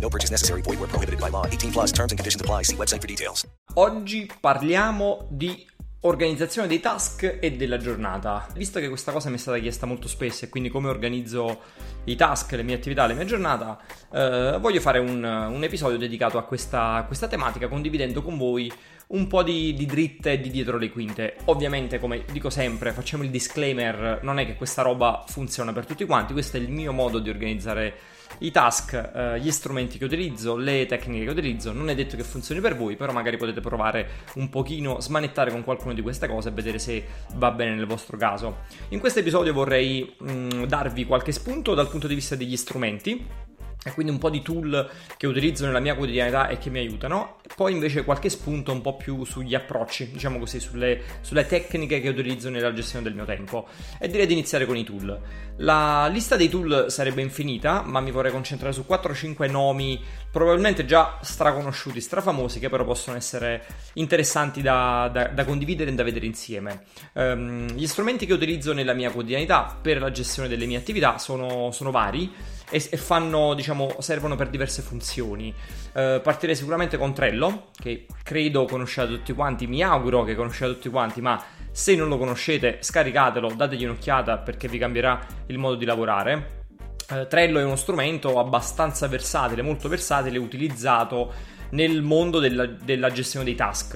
No purchase necessary. Void where prohibited by law. 18 plus terms and conditions apply. See website for details. Oggi parliamo di organizzazione dei task e della giornata. Visto che questa cosa mi è stata chiesta molto spesso e quindi come organizzo i task, le mie attività, la mia giornata, eh, voglio fare un, un, episodio dedicato a questa, questa, tematica condividendo con voi un po' di, di dritte di dietro le quinte. Ovviamente, come dico sempre, facciamo il disclaimer, non è che questa roba funziona per tutti quanti, questo è il mio modo di organizzare i task, eh, gli strumenti che utilizzo, le tecniche che utilizzo. Non è detto che funzioni per voi, però magari potete provare un pochino, smanettare con qualcuna di queste cose e vedere se va bene nel vostro caso. In questo episodio vorrei mh, mm, darvi qualche spunto dal punto di vista degli strumenti e quindi un po' di tool che utilizzo nella mia quotidianità e che mi aiutano, poi invece qualche spunto un po' più sugli approcci, diciamo così, sulle, sulle, tecniche che utilizzo nella gestione del mio tempo e direi di iniziare con i tool. La lista dei tool sarebbe infinita, ma mi vorrei concentrare su 4-5 nomi probabilmente già straconosciuti, strafamosi, che però possono essere interessanti da, da, da condividere e da vedere insieme. Um, gli strumenti che utilizzo nella mia quotidianità per la gestione delle mie attività sono, sono vari e, e fanno, diciamo, servono per diverse funzioni. Uh, partirei sicuramente con Trello, che credo conosciate tutti quanti, mi auguro che conosciate tutti quanti, ma se non lo conoscete scaricatelo, dategli un'occhiata perché vi cambierà il modo di lavorare. Uh, Trello è uno strumento abbastanza versatile, molto versatile, utilizzato nel mondo della, della gestione dei task.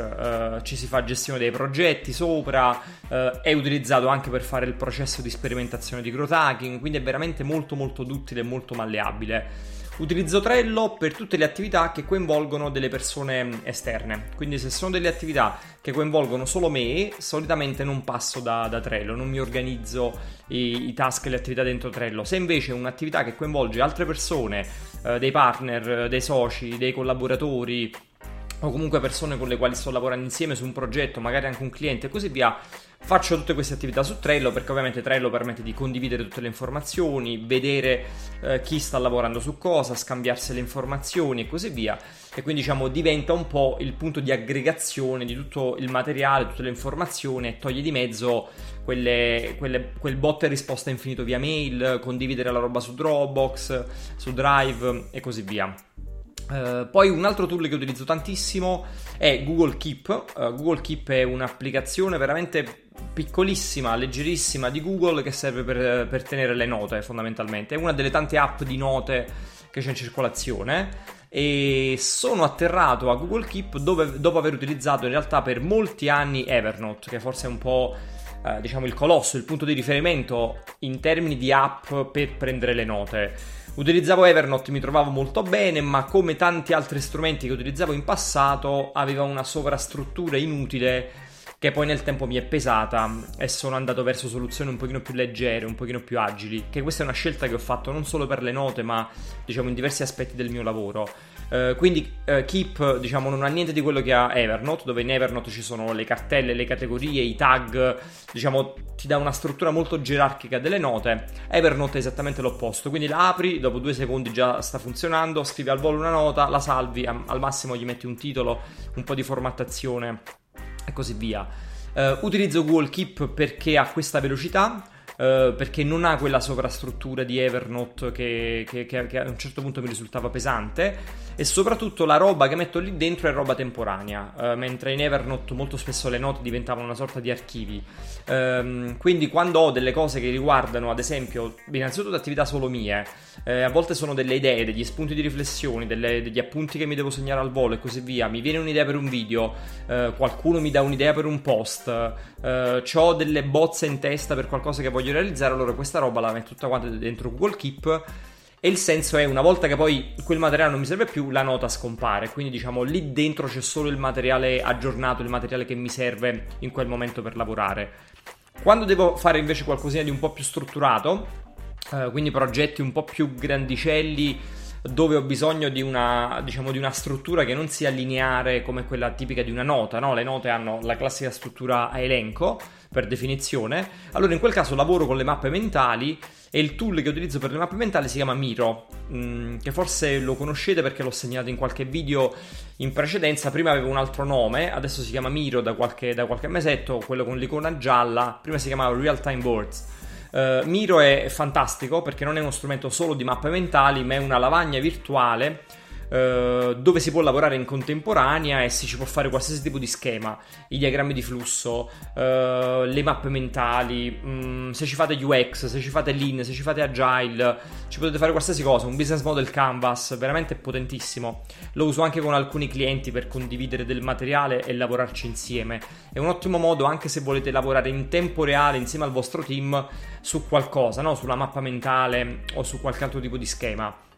Uh, ci si fa gestione dei progetti sopra, uh, è utilizzato anche per fare il processo di sperimentazione di growth hacking, quindi è veramente molto molto duttile e molto malleabile. Utilizzo Trello per tutte le attività che coinvolgono delle persone esterne, quindi se sono delle attività che coinvolgono solo me, solitamente non passo da, da Trello, non mi organizzo i, i, task e le attività dentro Trello. Se invece è un'attività che coinvolge altre persone, eh, dei partner, dei soci, dei collaboratori, o comunque persone con le quali sto lavorando insieme su un progetto, magari anche un cliente e così via, faccio tutte queste attività su Trello perché ovviamente Trello permette di condividere tutte le informazioni, vedere eh, chi sta lavorando su cosa, scambiarsi le informazioni e così via. E quindi diciamo diventa un po' il punto di aggregazione di tutto il materiale, tutte le informazioni e toglie di mezzo quelle, quelle, quel botta e risposta infinito via mail, condividere la roba su Dropbox, su Drive e così via. Uh, poi un altro tool che utilizzo tantissimo è Google Keep. Uh, Google Keep è un'applicazione veramente piccolissima, leggerissima di Google che serve per, per, tenere le note fondamentalmente. È una delle tante app di note che c'è in circolazione e sono atterrato a Google Keep dove, dopo aver utilizzato in realtà per molti anni Evernote, che forse è un po' eh, diciamo il colosso, il punto di riferimento in termini di app per prendere le note. Utilizzavo Evernote, mi trovavo molto bene, ma come tanti altri strumenti che utilizzavo in passato, aveva una sovrastruttura inutile che poi nel tempo mi è pesata e sono andato verso soluzioni un pochino più leggere, un pochino più agili, che questa è una scelta che ho fatto non solo per le note, ma diciamo in diversi aspetti del mio lavoro. Uh, quindi uh, Keep diciamo non ha niente di quello che ha Evernote, dove in Evernote ci sono le cartelle, le categorie, i tag, diciamo ti dà una struttura molto gerarchica delle note. Evernote è esattamente l'opposto, quindi la apri, dopo due secondi già sta funzionando, scrivi al volo una nota, la salvi, al massimo gli metti un titolo, un po' di formattazione e così via. Uh, utilizzo Google Keep perché ha questa velocità, uh, perché non ha quella sovrastruttura di Evernote che, che, che, che, a un certo punto mi risultava pesante e soprattutto la roba che metto lì dentro è roba temporanea, uh, mentre in Evernote molto spesso le note diventavano una sorta di archivi. Um, quindi quando ho delle cose che riguardano, ad esempio, innanzitutto attività solo mie, eh, a volte sono delle idee, degli spunti di riflessione, delle, degli appunti che mi devo segnare al volo e così via, mi viene un'idea per un video, eh, qualcuno mi dà un'idea per un post, eh, ho delle bozze in testa per qualcosa che voglio realizzare, allora questa roba la metto tutta quanta dentro Google Keep e il senso è una volta che poi quel materiale non mi serve più, la nota scompare. Quindi diciamo lì dentro c'è solo il materiale aggiornato, il materiale che mi serve in quel momento per lavorare. Quando devo fare invece qualcosina di un po' più strutturato, eh, quindi progetti un po' più grandicelli, dove ho bisogno di una, diciamo, di una, struttura che non sia lineare come quella tipica di una nota, no? Le note hanno la classica struttura a elenco per definizione. Allora in quel caso lavoro con le mappe mentali e il tool che utilizzo per le mappe mentali si chiama Miro, mm, che forse lo conoscete perché l'ho segnato in qualche video in precedenza. Prima aveva un altro nome, adesso si chiama Miro da qualche, da qualche mesetto, quello con l'icona gialla. Prima si chiamava Real Time Boards. Uh, Miro è fantastico perché non è uno strumento solo di mappe mentali, ma è una lavagna virtuale eh, dove si può lavorare in contemporanea e si ci può fare qualsiasi tipo di schema, i diagrammi di flusso, uh, le mappe mentali, mh, mm, se ci fate UX, se ci fate Lean, se ci fate Agile, ci potete fare qualsiasi cosa, un business model canvas, veramente potentissimo. Lo uso anche con alcuni clienti per condividere del materiale e lavorarci insieme. È un ottimo modo anche se volete lavorare in tempo reale insieme al vostro team su qualcosa, no? sulla mappa mentale o su qualche altro tipo di schema.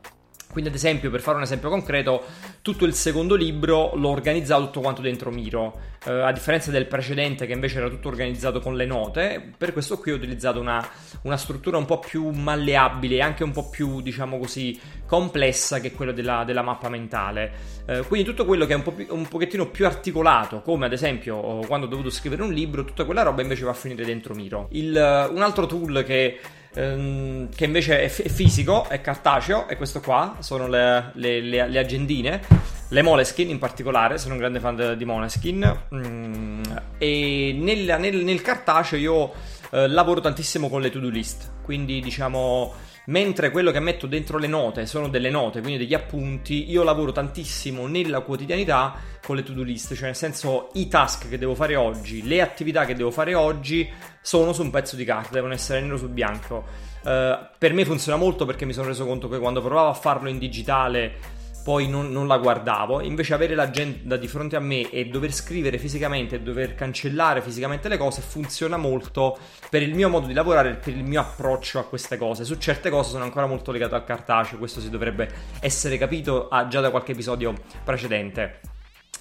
Quindi, ad esempio, per fare un esempio concreto, tutto il secondo libro l'ho organizzato tutto quanto dentro Miro. Eh, a differenza del precedente, che invece era tutto organizzato con le note, per questo qui ho utilizzato una, una struttura un po' più malleabile e anche un po' più, diciamo così, complessa che quella della, della mappa mentale. Eh, quindi, tutto quello che è un, po più, un pochettino più articolato, come ad esempio quando ho dovuto scrivere un libro, tutta quella roba invece va a finire dentro Miro. Il, un altro tool che ehm, che invece è, f- è, fisico, è cartaceo, e questo qua sono le, le, le, le, agendine, le Moleskin in particolare, sono un grande fan di Moleskin, mm, e nel, nel, nel, cartaceo io eh, lavoro tantissimo con le to-do list, quindi diciamo mentre quello che metto dentro le note sono delle note, quindi degli appunti, io lavoro tantissimo nella quotidianità con le to-do list, cioè nel senso i task che devo fare oggi, le attività che devo fare oggi sono su un pezzo di carta, devono essere nero su bianco. Uh, per me funziona molto perché mi sono reso conto che quando provavo a farlo in digitale poi non, non, la guardavo, invece avere l'agenda di fronte a me e dover scrivere fisicamente e dover cancellare fisicamente le cose funziona molto per il mio modo di lavorare e per il mio approccio a queste cose. Su certe cose sono ancora molto legato al cartaceo, questo si dovrebbe essere capito ah, già da qualche episodio precedente.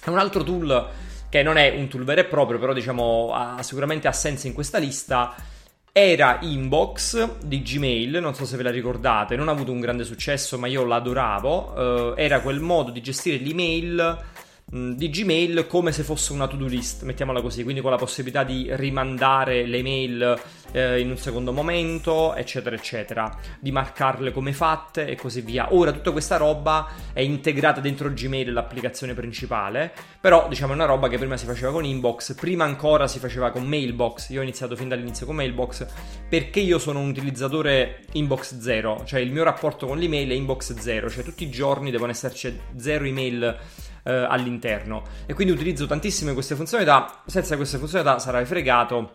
Un altro tool che non è un tool vero e proprio, però diciamo ha, sicuramente ha senso in questa lista era Inbox di Gmail, non so se ve la ricordate, non ha avuto un grande successo, ma io l'adoravo. Eh, era quel modo di gestire l'email di Gmail come se fosse una to-do list, mettiamola così, quindi con la possibilità di rimandare le mail eh, in un secondo momento, eccetera, eccetera, di marcarle come fatte e così via. Ora tutta questa roba è integrata dentro Gmail, l'applicazione principale, però diciamo è una roba che prima si faceva con Inbox, prima ancora si faceva con Mailbox. Io ho iniziato fin dall'inizio con Mailbox perché io sono un utilizzatore Inbox 0, cioè il mio rapporto con l'email è Inbox 0, cioè tutti i giorni devono esserci zero email eh, all'interno e quindi utilizzo tantissime queste funzionalità. Senza queste funzionalità sarai fregato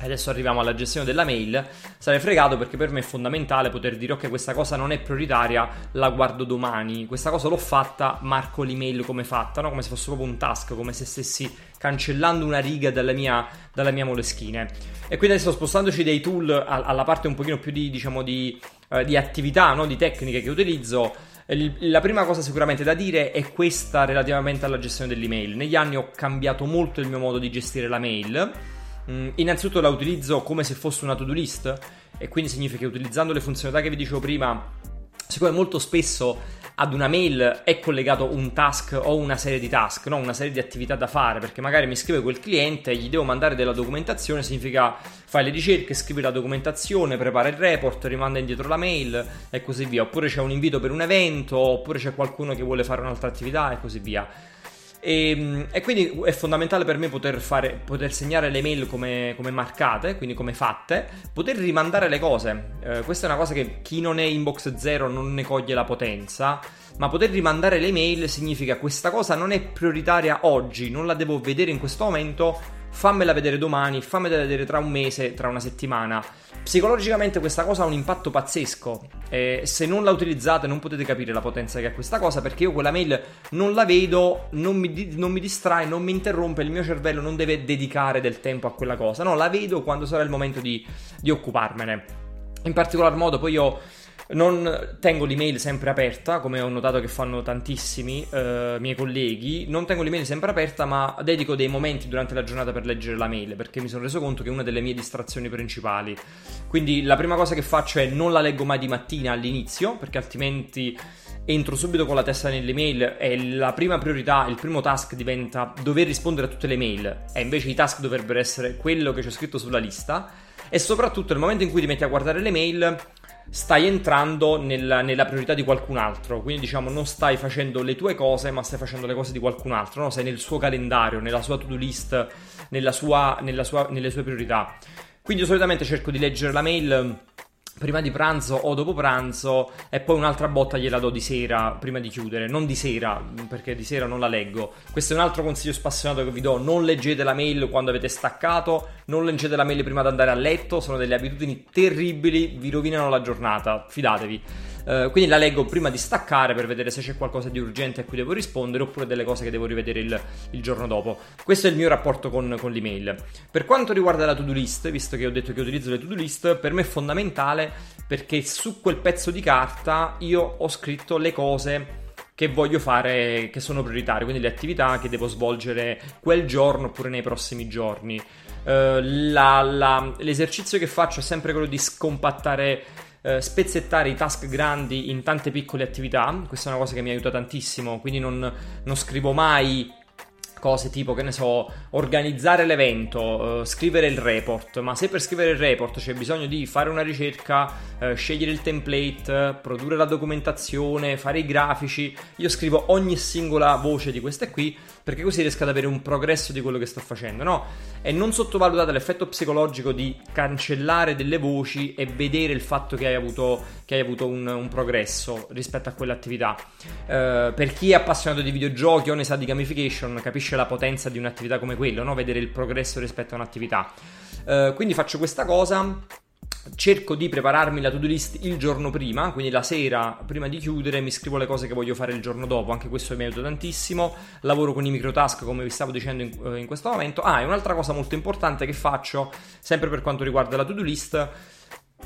Adesso arriviamo alla gestione della mail. Sarei fregato perché per me è fondamentale poter dire ok, questa cosa non è prioritaria, la guardo domani. Questa cosa l'ho fatta, marco l'email come fatta, no? come se fosse proprio un task, come se stessi cancellando una riga dalla mia, dalla mia moleschine. E quindi adesso spostandoci dai tool alla parte un pochino più di, diciamo, di, uh, di attività, no? di tecniche che utilizzo. La prima cosa sicuramente da dire è questa relativamente alla gestione dell'email. Negli anni ho cambiato molto il mio modo di gestire la mail Mm, innanzitutto la utilizzo come se fosse una to-do list e quindi significa che utilizzando le funzionalità che vi dicevo prima, siccome molto spesso ad una mail è collegato un task o una serie di task, no? una serie di attività da fare, perché magari mi scrive quel cliente, gli devo mandare della documentazione, significa fare le ricerche, scrivi la documentazione, prepara il report, rimanda indietro la mail e così via, oppure c'è un invito per un evento, oppure c'è qualcuno che vuole fare un'altra attività e così via. E, e, quindi è fondamentale per me poter, fare, poter segnare le mail come, come, marcate, quindi come fatte, poter rimandare le cose. Eh, questa è una cosa che chi non è inbox zero non ne coglie la potenza. Ma poter rimandare le mail significa questa cosa non è prioritaria oggi, non la devo vedere in questo momento, fammela vedere domani, fammela vedere tra un mese, tra una settimana. Psicologicamente questa cosa ha un impatto pazzesco. E se non la utilizzate non potete capire la potenza che ha questa cosa perché io quella mail non la vedo, non mi, non mi distrae, non mi interrompe, il mio cervello non deve dedicare del tempo a quella cosa. No, la vedo quando sarà il momento di, di occuparmene. In particolar modo poi io non tengo l'email sempre aperta, come ho notato che fanno tantissimi eh, miei colleghi. Non tengo l'email sempre aperta, ma dedico dei momenti durante la giornata per leggere la mail, perché mi sono reso conto che è una delle mie distrazioni principali. Quindi la prima cosa che faccio è non la leggo mai di mattina all'inizio, perché altrimenti entro subito con la testa nelle mail e la prima priorità, il primo task diventa dover rispondere a tutte le mail e invece i task dovrebbero essere quello che c'è scritto sulla lista e soprattutto nel momento in cui ti metti a guardare le mail stai entrando nella, nella, priorità di qualcun altro. Quindi, diciamo, non stai facendo le tue cose, ma stai facendo le cose di qualcun altro. No? Sei nel suo calendario, nella sua to-do list, nella sua, nella sua, nelle sue priorità. Quindi, io solitamente cerco di leggere la mail prima di pranzo o dopo pranzo e poi un'altra botta gliela do di sera prima di chiudere, non di sera perché di sera non la leggo. Questo è un altro consiglio spassionato che vi do, non leggete la mail quando avete staccato, non leggete la mail prima di andare a letto, sono delle abitudini terribili, vi rovinano la giornata, fidatevi. Uh, quindi la leggo prima di staccare per vedere se c'è qualcosa di urgente a cui devo rispondere oppure delle cose che devo rivedere il, il giorno dopo. Questo è il mio rapporto con, con, l'email. Per quanto riguarda la to-do list, visto che ho detto che utilizzo le to-do list, per me è fondamentale perché su quel pezzo di carta io ho scritto le cose che voglio fare, che sono prioritarie, quindi le attività che devo svolgere quel giorno oppure nei prossimi giorni. Uh, la, la, l'esercizio che faccio è sempre quello di scompattare eh, spezzettare i task grandi in tante piccole attività. Questa è una cosa che mi aiuta tantissimo, quindi non, non scrivo mai cose tipo, che ne so, organizzare l'evento, uh, scrivere il report, ma se per scrivere il report c'è bisogno di fare una ricerca, uh, scegliere il template, produrre la documentazione, fare i grafici, io scrivo ogni singola voce di queste qui perché così riesco ad avere un progresso di quello che sto facendo, no? E non sottovalutate l'effetto psicologico di cancellare delle voci e vedere il fatto che hai avuto, che hai avuto un, un, progresso rispetto a quell'attività. Uh, per chi è appassionato di videogiochi o ne sa di gamification, capisce la potenza di un'attività come quello, no? Vedere il progresso rispetto a un'attività. Uh, quindi faccio questa cosa cerco di prepararmi la to-do list il giorno prima, quindi la sera prima di chiudere mi scrivo le cose che voglio fare il giorno dopo, anche questo mi aiuta tantissimo. Lavoro con i microtask come vi stavo dicendo in, eh, in questo momento. Ah, e un'altra cosa molto importante che faccio, sempre per quanto riguarda la to-do list,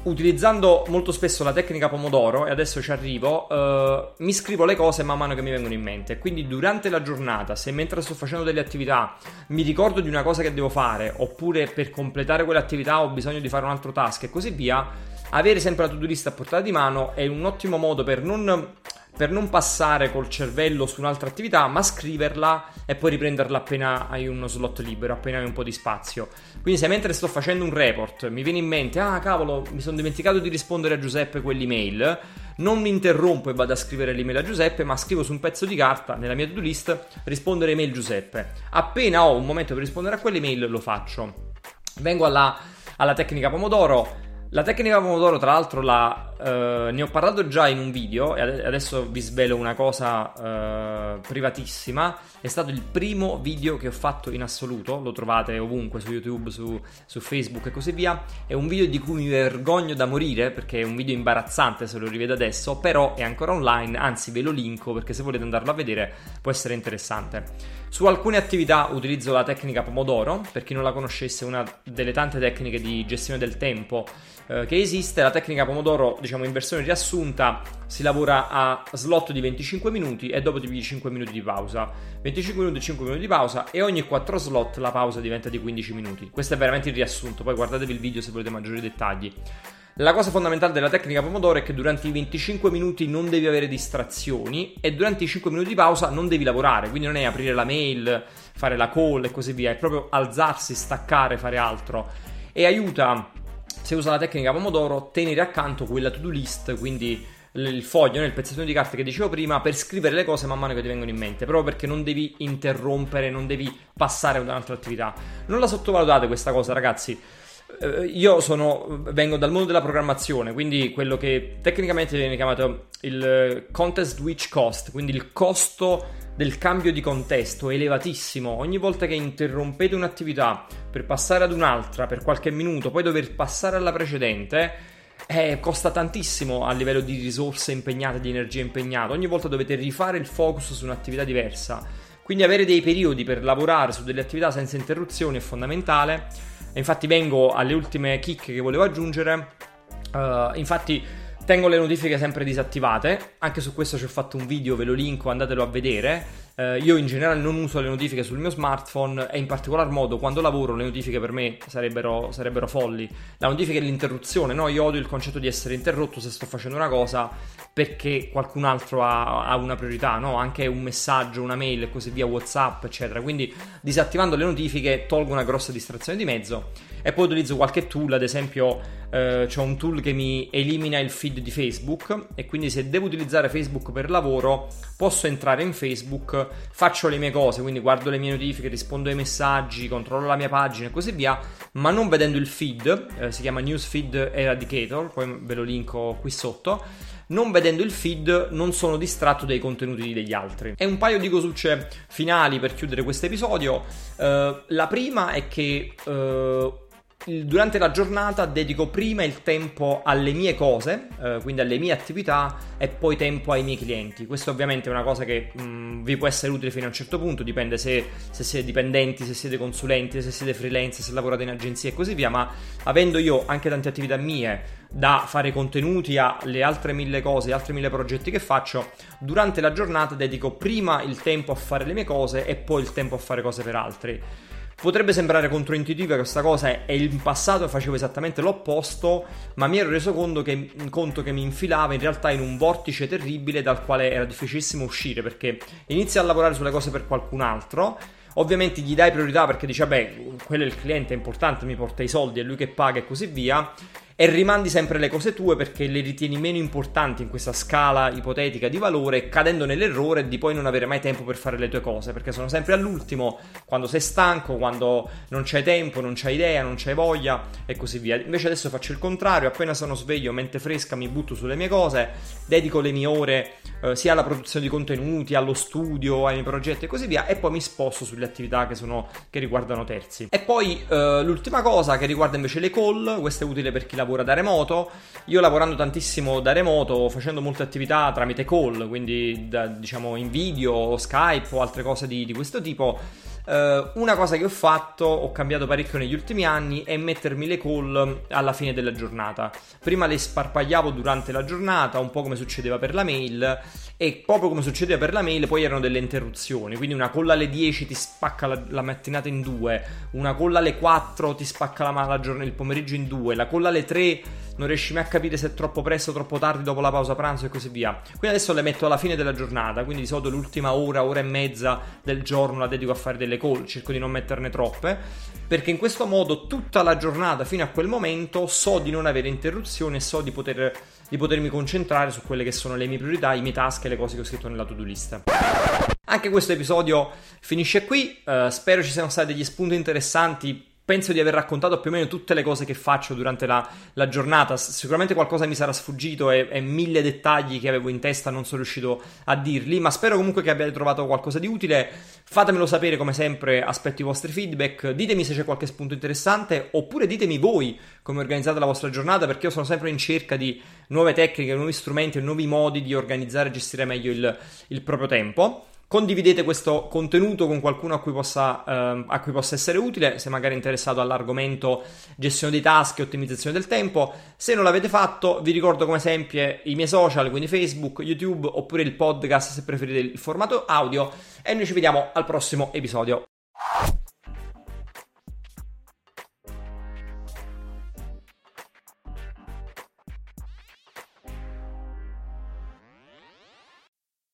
utilizzando molto spesso la tecnica Pomodoro, e adesso ci arrivo, eh, mi scrivo le cose man mano che mi vengono in mente. Quindi durante la giornata, se mentre sto facendo delle attività mi ricordo di una cosa che devo fare, oppure per completare quell'attività ho bisogno di fare un altro task e così via, avere sempre la to-do list a portata di mano è un ottimo modo per non per non passare col cervello su un'altra attività, ma scriverla e poi riprenderla appena hai uno slot libero, appena hai un po' di spazio. Quindi se mentre sto facendo un report mi viene in mente, ah cavolo, mi sono dimenticato di rispondere a Giuseppe quell'email, non mi interrompo e vado a scrivere l'email a Giuseppe, ma scrivo su un pezzo di carta nella mia to-do list rispondere email Giuseppe. Appena ho un momento per rispondere a quell'email lo faccio. Vengo alla, alla tecnica Pomodoro la tecnica Pomodoro, tra l'altro, la, eh, ne ho parlato già in un video e adesso vi svelo una cosa eh, privatissima. È stato il primo video che ho fatto in assoluto, lo trovate ovunque su YouTube, su, su, Facebook e così via. È un video di cui mi vergogno da morire perché è un video imbarazzante se lo rivedo adesso, però è ancora online, anzi ve lo linko perché se volete andarlo a vedere può essere interessante. Su alcune attività utilizzo la tecnica Pomodoro, per chi non la conoscesse è una delle tante tecniche di gestione del tempo eh, che esiste. La tecnica Pomodoro, diciamo in versione riassunta, si lavora a slot di 25 minuti e dopo di 5 minuti di pausa. 25 minuti, 5 minuti di pausa e ogni 4 slot la pausa diventa di 15 minuti. Questo è veramente il riassunto, poi guardatevi il video se volete maggiori dettagli. La cosa fondamentale della tecnica Pomodoro è che durante i 25 minuti non devi avere distrazioni e durante i 5 minuti di pausa non devi lavorare, quindi non è aprire la mail, fare la call e così via, è proprio alzarsi, staccare, fare altro e aiuta se usa la tecnica Pomodoro, tenere accanto quella to-do list, quindi il foglio, nel pezzettino di carta che dicevo prima, per scrivere le cose man mano che ti vengono in mente, proprio perché non devi interrompere, non devi passare ad un'altra attività. Non la sottovalutate questa cosa, ragazzi. Eh, io sono, vengo dal mondo della programmazione, quindi quello che tecnicamente viene chiamato il contest switch cost, quindi il costo del cambio di contesto è elevatissimo. Ogni volta che interrompete un'attività per passare ad un'altra per qualche minuto, poi dover passare alla precedente, eh, costa tantissimo a livello di risorse impegnate, di energia impegnata. Ogni volta dovete rifare il focus su un'attività diversa. Quindi avere dei periodi per lavorare su delle attività senza interruzioni è fondamentale. E infatti vengo alle ultime kick che volevo aggiungere. Uh, infatti tengo le notifiche sempre disattivate. Anche su questo ci ho fatto un video, ve lo linko, andatelo a vedere. Uh, io in generale non uso le notifiche sul mio smartphone e in particolar modo quando lavoro le notifiche per me sarebbero, sarebbero folli. La notifica è l'interruzione, no? Io odio il concetto di essere interrotto se sto facendo una cosa perché qualcun altro ha, ha una priorità, no? Anche un messaggio, una mail e così via, WhatsApp, eccetera. Quindi disattivando le notifiche tolgo una grossa distrazione di mezzo e poi utilizzo qualche tool, ad esempio eh, c'è un tool che mi elimina il feed di Facebook e quindi se devo utilizzare Facebook per lavoro posso entrare in Facebook, faccio le mie cose, quindi guardo le mie notifiche, rispondo ai messaggi, controllo la mia pagina e così via, ma non vedendo il feed, eh, si chiama Newsfeed Eradicator, poi ve lo linko qui sotto non vedendo il feed non sono distratto dai contenuti degli altri. E un paio di cosucce finali per chiudere questo episodio. Uh, la prima è che uh, durante la giornata dedico prima il tempo alle mie cose, eh, quindi alle mie attività, e poi tempo ai miei clienti. Questo ovviamente è una cosa che mh, vi può essere utile fino a un certo punto, dipende se, se, siete dipendenti, se siete consulenti, se siete freelance, se lavorate in agenzia e così via, ma avendo io anche tante attività mie da fare contenuti alle altre mille cose, altre mille progetti che faccio, durante la giornata dedico prima il tempo a fare le mie cose e poi il tempo a fare cose per altri. Potrebbe sembrare controintuitiva questa cosa e in passato facevo esattamente l'opposto, ma mi ero reso conto che, conto che mi infilava in realtà in un vortice terribile dal quale era difficilissimo uscire perché inizi a lavorare sulle cose per qualcun altro. Ovviamente gli dai priorità perché dici, vabbè, quello è il cliente, è importante, mi porta i soldi, è lui che paga e così via e rimandi sempre le cose tue perché le ritieni meno importanti in questa scala ipotetica di valore, cadendo nell'errore di poi non avere mai tempo per fare le tue cose, perché sono sempre all'ultimo, quando sei stanco, quando non c'hai tempo, non c'hai idea, non c'hai voglia e così via. Invece adesso faccio il contrario, appena sono sveglio, mente fresca, mi butto sulle mie cose, dedico le mie ore eh, sia alla produzione di contenuti, allo studio, ai miei progetti e così via, e poi mi sposto sulle attività che, sono, che riguardano terzi. E poi eh, l'ultima cosa che riguarda invece le call, questo è utile per chi lavora da remoto. Io lavorando tantissimo da remoto, facendo molte attività tramite call, quindi da, diciamo in video, Skype o altre cose di, di questo tipo Uh, una cosa che ho fatto, ho cambiato parecchio negli ultimi anni, è mettermi le call alla fine della giornata. Prima le sparpagliavo durante la giornata, un po' come succedeva per la mail, e proprio come succedeva per la mail, poi erano delle interruzioni. Quindi una call alle 10 ti spacca la, la mattinata in due, una call alle 4 ti spacca la, la giornata, il pomeriggio in due, la call alle 3 non riesci mai a capire se è troppo presto troppo tardi dopo la pausa pranzo e così via. Quindi adesso le metto alla fine della giornata, quindi di solito l'ultima ora, ora e mezza del giorno la dedico a fare delle call, cerco di non metterne troppe, perché in questo modo tutta la giornata fino a quel momento so di non avere interruzioni e so di, poter, di potermi concentrare su quelle che sono le mie priorità, i miei task e le cose che ho scritto nella to-do list. Anche questo episodio finisce qui, uh, spero ci siano stati degli spunti interessanti penso di aver raccontato più o meno tutte le cose che faccio durante la, la giornata. Sicuramente qualcosa mi sarà sfuggito e, e, mille dettagli che avevo in testa non sono riuscito a dirli, ma spero comunque che abbiate trovato qualcosa di utile. Fatemelo sapere come sempre, aspetto i vostri feedback, ditemi se c'è qualche spunto interessante oppure ditemi voi come organizzate la vostra giornata perché io sono sempre in cerca di nuove tecniche, nuovi strumenti nuovi modi di organizzare e gestire meglio il, il proprio tempo. Condividete questo contenuto con qualcuno a cui, possa, eh, a cui possa essere utile, se magari è interessato all'argomento gestione dei task e ottimizzazione del tempo. Se non l'avete fatto, vi ricordo come sempre i miei social, quindi Facebook, YouTube oppure il podcast se preferite il formato audio. E noi ci vediamo al prossimo episodio.